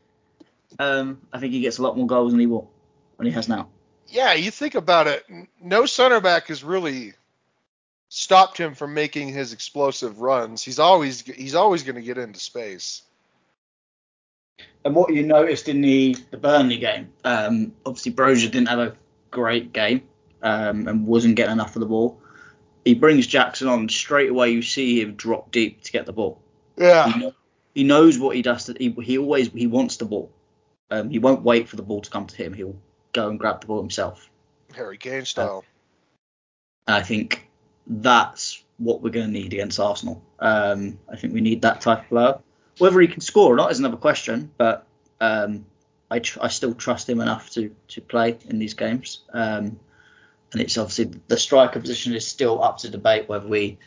um, I think he gets a lot more goals than he will than he has now. Yeah, you think about it. No center back is really stopped him from making his explosive runs. He's always he's always going to get into space. And what you noticed in the, the Burnley game, um, obviously Broja didn't have a great game um, and wasn't getting enough of the ball. He brings Jackson on straight away. You see him drop deep to get the ball. Yeah. He, know, he knows what he does. To, he, he always he wants the ball. Um, he won't wait for the ball to come to him. He'll go and grab the ball himself. Harry Kane style. And I think that's what we're going to need against Arsenal. Um, I think we need that type of player. Whether he can score or not is another question, but um, I, tr- I still trust him enough to to play in these games. Um, and it's obviously the striker position is still up to debate whether we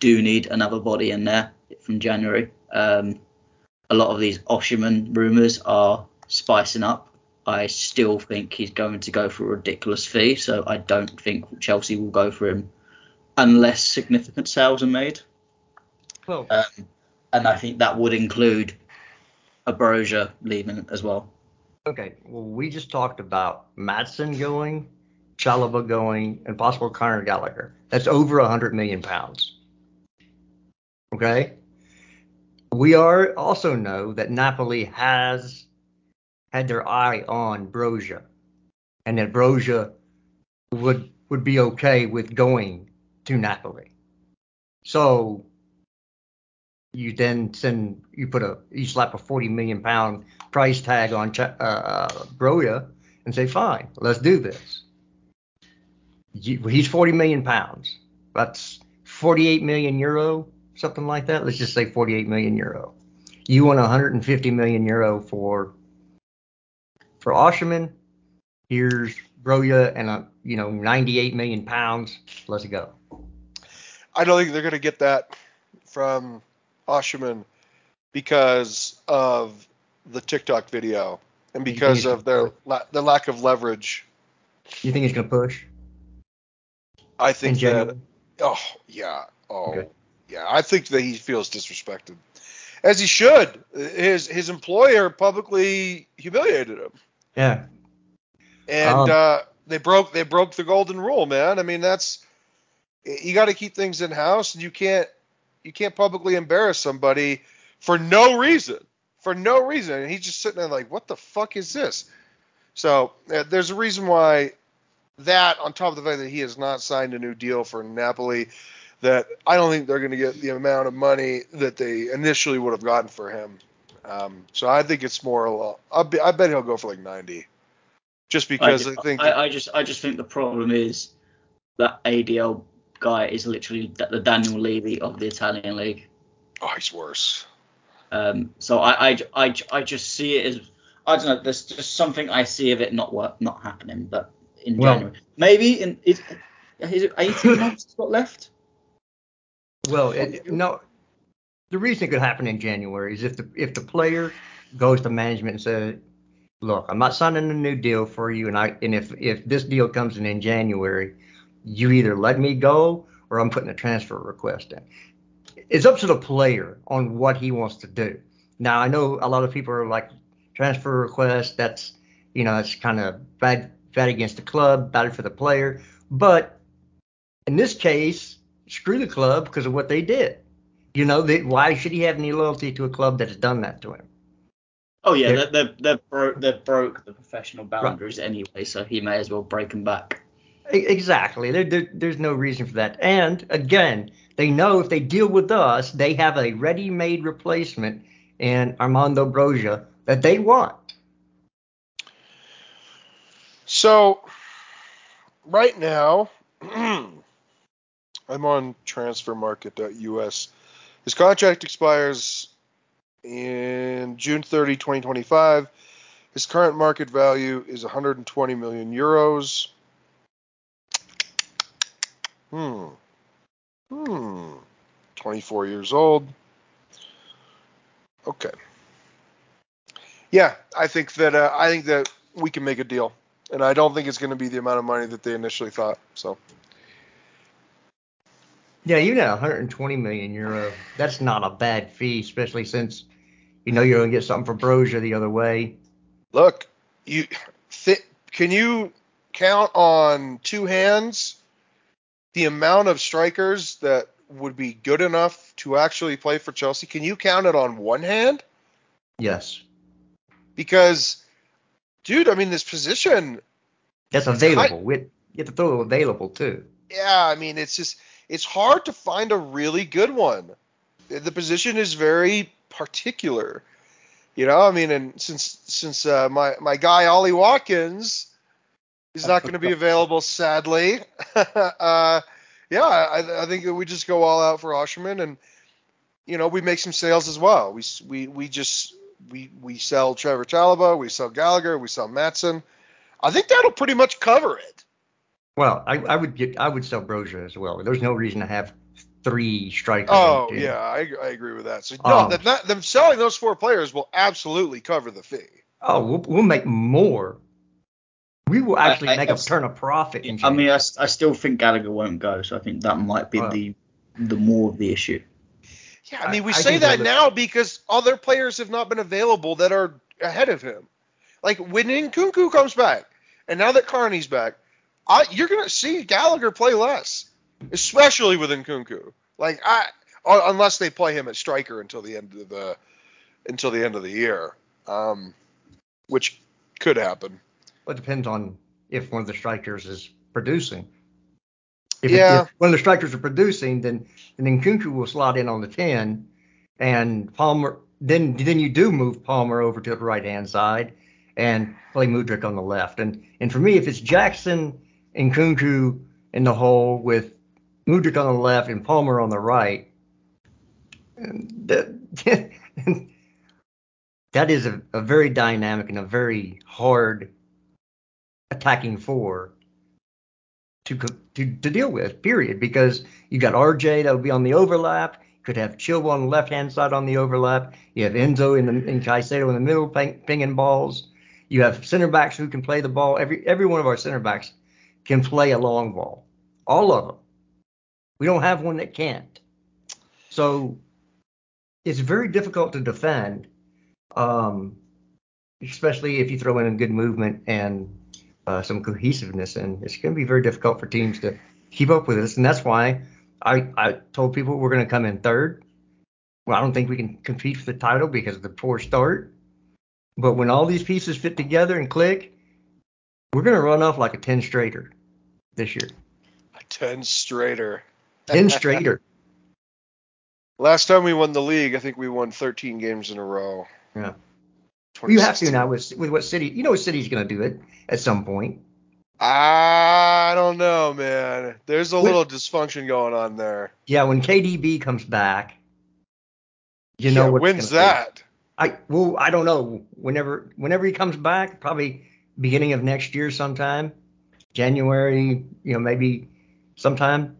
do need another body in there from January. Um, a lot of these Osimhen rumours are spicing up. I still think he's going to go for a ridiculous fee, so I don't think Chelsea will go for him unless significant sales are made. Well, Um, and I think that would include a Broja leaving as well. okay. Well, we just talked about Maatsen going, Chalobah going, and possible Conor Gallagher. That's over a hundred million pounds. Okay. We are also know that Napoli has had their eye on Broja, and that Broja would would be okay with going to Napoli. So you then send you put a you slap a 40 million pound price tag on Ch- uh, Broja and say fine let's do this. He's 40 million pounds. That's 48 million euro something like that. Let's just say 48 million euro. You want 150 million euro for for Osimhen. Here's Broja and a you know 98 million pounds. Let's go. I don't think they're going to get that from Osimhen because of the TikTok video and because of their la- the lack of leverage, You think he's going to push? I think that oh yeah. Oh Okay. yeah. I think that he feels disrespected, as he should. His his employer publicly humiliated him, Yeah. and Um, uh, they broke they broke the golden rule, man. I mean that's you got to keep things in house, and you can't you can't publicly embarrass somebody for no reason for no reason. And he's just sitting there like, what the fuck is this? So uh, there's a reason why that, on top of the fact that he has not signed a new deal for Napoli, that I don't think they're going to get the amount of money that they initially would have gotten for him. Um, so I think it's more. lo- I bet he'll go for like 90, just because I, ju- think. I, I just I just think the problem is that ADL guy is literally the the Daniel Levy of the Italian league. oh, he's worse. Um, so I, I, I, I just see it as I don't know. There's just something I see of it not work, not happening. But in Well- January, maybe in is, is it 18 months got left? Well, it, no. The reason it could happen in January is if the if the player goes to management and says, "Look, I'm not signing a new deal for you, and I and if if this deal comes in in January, you either let me go or I'm putting a transfer request in." It's up to the player on what he wants to do. Now, I know a lot of people are like transfer request. That's you know, it's kind of bad bad against the club, bad for the player. But in this case, screw the club because of what they did. You know, they, why should he have any loyalty to a club that has done that to him? Oh yeah, Yeah. they they they broke they broke the professional boundaries anyway, so he may as well break them back. Exactly. There, there, there's no reason for that. And again, they know if they deal with us, they have a ready-made replacement in Armando Broja that they want. So right now, I'm on transfermarket.us. His contract expires in June 30, 2025. His current market value is 120 million euros. Hmm. Hmm. 24 years old. Okay. Yeah, I think that uh, I think that we can make a deal and I don't think it's going to be the amount of money that they initially thought. So Yeah, even at 120 million euro, that's not a bad fee, especially since you know you're gonna get something for Broja the other way. look, you th- can you count on two hands the amount of strikers that would be good enough to actually play for Chelsea? Can you count it on one hand? Yes, Because, dude, I mean, this position, that's available. We, you have to throw available too. yeah, I mean, it's just it's hard to find a really good one. The position is very particular. You know, I mean, and since since uh, my my guy Ollie Watkins is not going to be available, sadly, uh, yeah, I, I think that we just go all out for Osimhen, and you know, we make some sales as well. We we we just we we sell Trevoh Chalobah, we sell Gallagher, we sell Maatsen. I think that'll pretty much cover it. Well, I, I would get I would sell Broja as well. There's no reason to have three strikers. Oh in yeah, I, I agree with that. So no, Um, that not, them selling those four players will absolutely cover the fee. Oh, we'll, we'll make more. We will actually I- I- make a turn of profit. In I mean, I, I, s- I still think Gallagher won't go, so I think that might be Wow. the the more of the issue. Yeah, I mean, we I- I say think that they'll- now because other players have not been available that are ahead of him. Like when Nkunku comes back, and now that Carney's back, I, you're gonna see Gallagher play less, especially with Nkunku. Like I, unless they play him at striker until the end of the until the end of the year, um, which could happen. Well, it depends on if one of the strikers is producing. If, Yeah. if one of the strikers are producing, then then Nkunku will slot in on the ten, and Palmer. Then then you do move Palmer over to the right hand side and play Mudryk on the left. And and for me, if it's Jackson and Nkunku in the hole with Mudryk on the left and Palmer on the right, and that that is a, a very dynamic and a very hard attacking four to to to deal with. Period. Because you got RJ that would be on the overlap. You could have Chilwell on the left hand side on the overlap. You have Enzo in the in Caicedo in the middle ping, pinging balls. You have center backs who can play the ball. Every every one of our center backs can play a long ball. All of them. We don't have one that can't. So it's very difficult to defend, um, especially if you throw in a good movement and uh, some cohesiveness. And it's going to be very difficult for teams to keep up with this. And that's why I, I told people we're going to come in third. Well, I don't think we can compete for the title because of the poor start. But when all these pieces fit together and click, we're going to run off like a 10 straighter this year. A 10 straighter. 10 straighter. Last time we won the league, I think we won 13 games in a row. Yeah. You have to now with, with what City, you know, what City's going to do it at some point. I don't know, man. There's a little dysfunction going on there. Yeah, when KDB comes back, you know yeah? When's that? Be. I well, I don't know. Whenever whenever he comes back, probably beginning of next year sometime, January, you know, maybe sometime.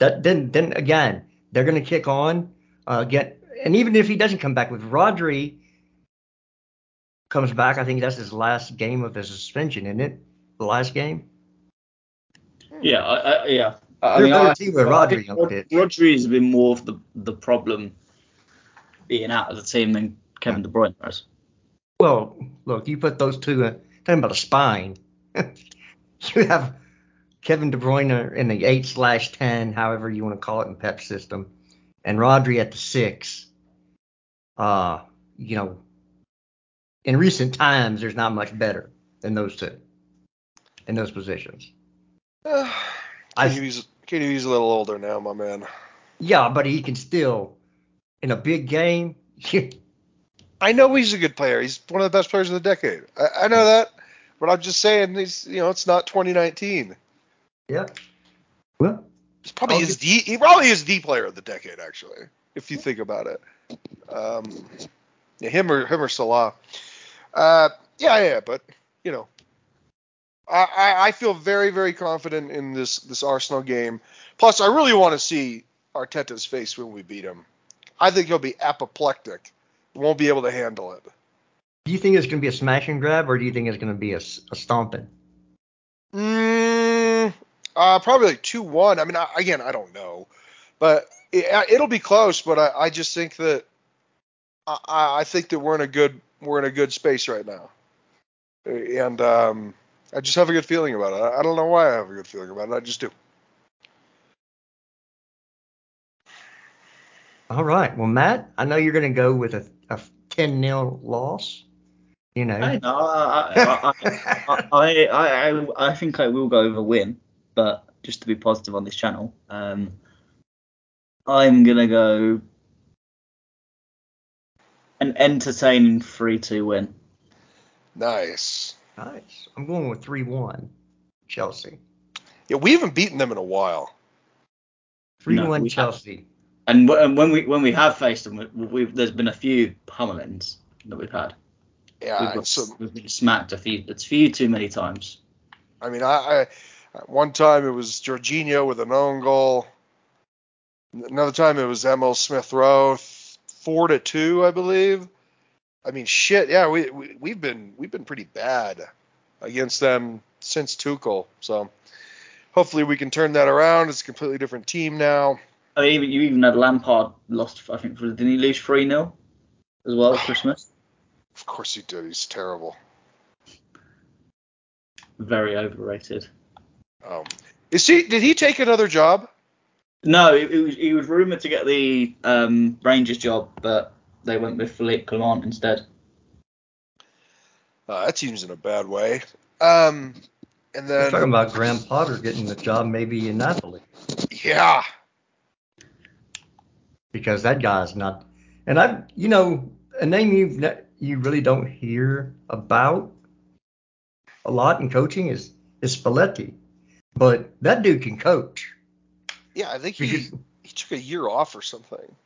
That then then again, they're going to kick on. Uh, get and even if he doesn't come back with Rodri comes back, I think that's his last game of the suspension, isn't it? The last game. Yeah, I, I, yeah. I They're mean, I, team with Rodri Rodri has been more of the the problem being out of the team than Kevin De Bruyne has. Well, look, you put those two, uh, talking about a spine. you have Kevin De Bruyne in the eight slash ten, however you want to call it in Pep's system, and Rodri at the six. Uh, you know, in recent times, there's not much better than those two in those positions. Uh, I- KDB's, KDB's a little older now, my man. Yeah, but he can still, in a big game, I know he's a good player. He's one of the best players of the decade. I, I know that, but I'm just saying he's you know it's not 2019. Yeah. Well, He's probably I'll is the he probably is the player of the decade actually, if you think about it. Um, yeah, him or him or Salah. Uh, yeah, yeah, but you know, I, I I feel very very confident in this this Arsenal game. Plus, I really want to see Arteta's face when we beat him. I think he'll be apoplectic. Won't be able to handle it. do you think it's going to be a smash and grab, or do you think it's going to be a, a stomping? Mm, uh, probably like two one. I mean, I, again, I don't know, but it, it'll be close. But I, I just think that I, I think that we're in a good we're in a good space right now, and um, I just have a good feeling about it. I, I don't know why I have a good feeling about it. I just do. All right. Well, Matt, I know you're going to go with a, a 10 0 loss. You know. I, no, I, I, I, I, I, I think I will go with a win, but just to be positive on this channel, um, I'm gonna go an entertaining three-two win. Nice. Nice. I'm going with 3 1 Chelsea. Yeah, we haven't beaten them in a while. 3 No, 1 have- Chelsea. And, w- and when we when we have faced them, we, we've there's been a few pummelings that we've had. Yeah, we've, got, so we've been smacked a few, it's few too many times. I mean, I, I at one time it was Jorginho with an own goal. Another time it was Emile Smith Rowe, four to two, I believe. I mean, shit, yeah, we, we we've been we've been pretty bad against them since Tuchel. So hopefully we can turn that around. It's a completely different team now. Oh, I mean, you even had Lampard lost. I think didn't he lose three 0 as well at Christmas? Of course he did. He's terrible. Very overrated. Um, is he? Did he take another job? No, it, it was, he was rumored to get the um, Rangers job, but they went with Philippe Clement instead. Uh, that team's in a bad way. Um, and We're then talking about Graham Potter getting the job maybe in Napoli yeah, because that guy's not. And I, you know, a name you have you really don't hear about a lot in coaching is is Spalletti, but that dude can coach. yeah, I think he Because- he took a year off or something.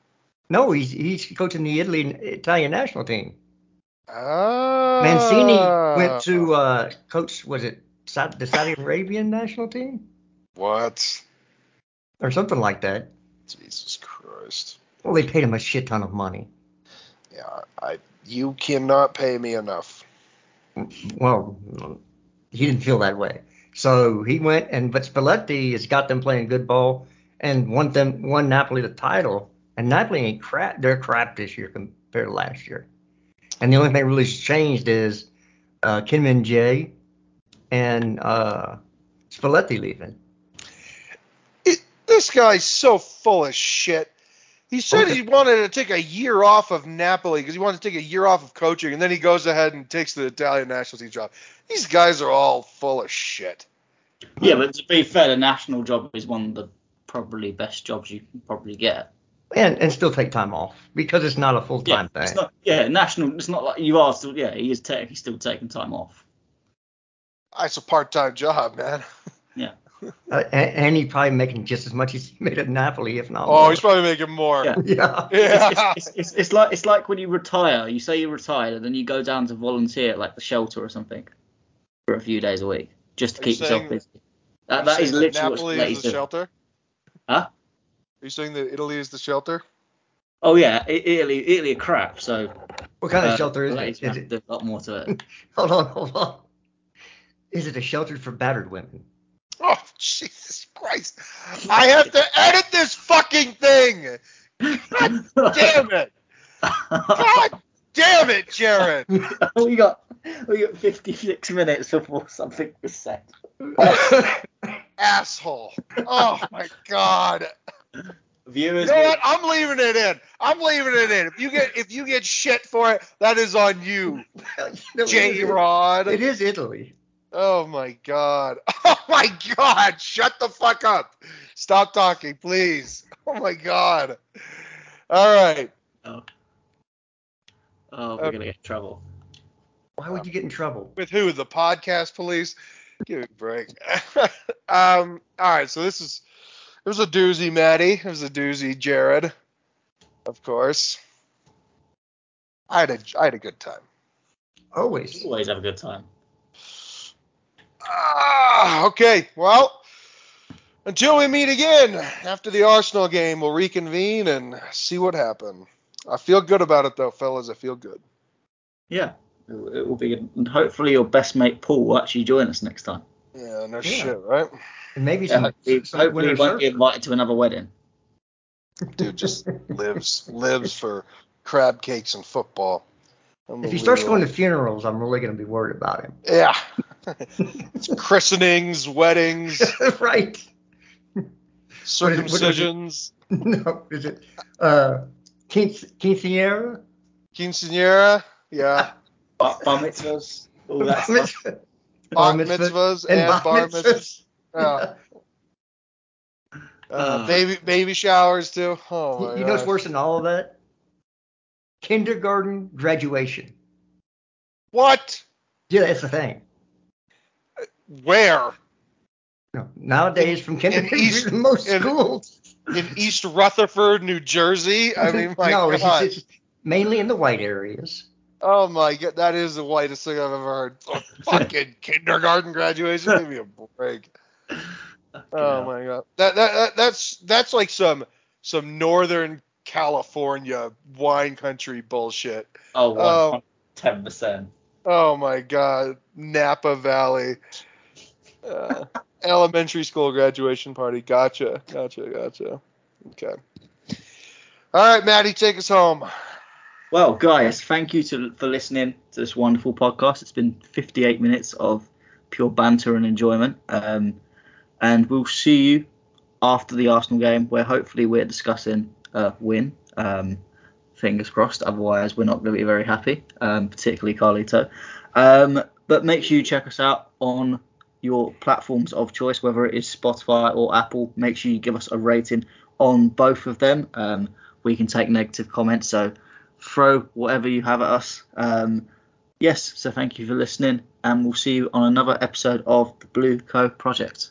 No, he's he's coaching the Italy Italian national team. Ah. Mancini went to uh, coach. Was it the Saudi Arabian national team what? or something like that? Jesus Christ. Well, they paid him a shit ton of money. Yeah, I you cannot pay me enough. Well, he didn't feel that way. So he went and but Spalletti has got them playing good ball and won them won Napoli the title. And Napoli ain't crap. They're crap this year compared to last year. And the only thing really changed is uh, Kim Min Jae and uh, Spalletti leaving. It, this guy's so full of shit. He said Okay. he wanted to take a year off of Napoli because he wanted to take a year off of coaching, and then he goes ahead and takes the Italian national team job. These guys are all full of shit. Yeah, but to be fair, the national job is one of the probably best jobs you can probably get. And and still take time off because it's not a full Yeah, time it's thing. not. Yeah, national. It's not like you are still. Yeah, he is technically still taking time off. It's a part-time job, man. Uh, and, and he's probably making just as much as he made at Napoli, if not Oh, more. he's probably making more. Yeah. yeah. Yeah. It's, it's, it's, it's like it's like when you retire. You say you're retired, and then you go down to volunteer at like the shelter or something for a few days a week just to Are you keep yourself saying- busy. That, Are that you is literally what Napoli Spalletti's is the shelter. Huh? Are you saying that Italy is the shelter? Oh yeah, Italy, Italy are crap. So What kind uh, of shelter is Spalletti's it? gonna Is it? to a lot more to it. Hold on, hold on. Is it a shelter for battered women? Jesus Christ! I have to edit this fucking thing. God damn it! God damn it, Jared! we got we got 56 minutes before something was said. Asshole! Oh my God! Viewers, You know what? I'm leaving it in. I'm leaving it in. If you get if you get shit for it, that is on you, J Rod. It is Italy. Oh my god. Oh my god. Shut the fuck up. Stop talking, please. Oh my god. All right. oh, oh, we're Uh, gonna get in trouble. Why would you get in trouble? With who? The podcast police? Give me a break. um. All right. So this is. It was a doozy, Maddie. It was a doozy, Jared. Of course. I had a I had a good time. Always. Always have a good time. Ah, okay. Well, until we meet again after the Arsenal game, we'll reconvene and see what happened. I feel good about it though, fellas. I feel good. Yeah, it, it will be good. And hopefully your best mate Paul will actually join us next time. Yeah, no Yeah. shit, right? And maybe Yeah, some, hopefully, some hopefully he won't be invited to another wedding. Dude just lives lives for crab cakes and football. If he starts going to funerals, I'm really going to be worried about him. yeah, it's christenings, weddings, right. circumcisions, No, is it uh, quince- quinceañera? quinceanera, yeah, Bar, bar mitzvahs, all that stuff. bar mitzvah- mitzvahs and bar mitzvahs. Yeah. Uh, Uh. baby baby showers too. Oh my You, you know what's worse than all of that? Kindergarten graduation. What? Yeah, that's the thing. Where? No, nowadays, from kindergarten East- to most in- schools. In East Rutherford, New Jersey? I mean, my no, God. it's, it's mainly in the white areas. Oh my god, that is the whitest thing I've ever heard. Oh, fucking kindergarten graduation, give me a break. Oh my god, that, that that that's that's like some some Northern California wine country bullshit. Oh, um, Oh. 10%. Oh my god, Napa Valley, uh, elementary school graduation party. Gotcha, gotcha, gotcha. Okay. All right, Maddie, take us home. Well, guys, thank you to, for listening to this wonderful podcast. It's been 58 minutes of pure banter and enjoyment. Um, and we'll see you after the Arsenal game, where hopefully we're discussing a win. Um, fingers crossed. Otherwise, we're not going to be very happy, um, particularly Carlito. Um, but make sure you check us out on your platforms of choice, whether it is Spotify or Apple. Make sure you give us a rating on both of them. Um, we can take negative comments, so throw whatever you have at us. Um, yes, so thank you for listening, and we'll see you on another episode of the Blue Co Project.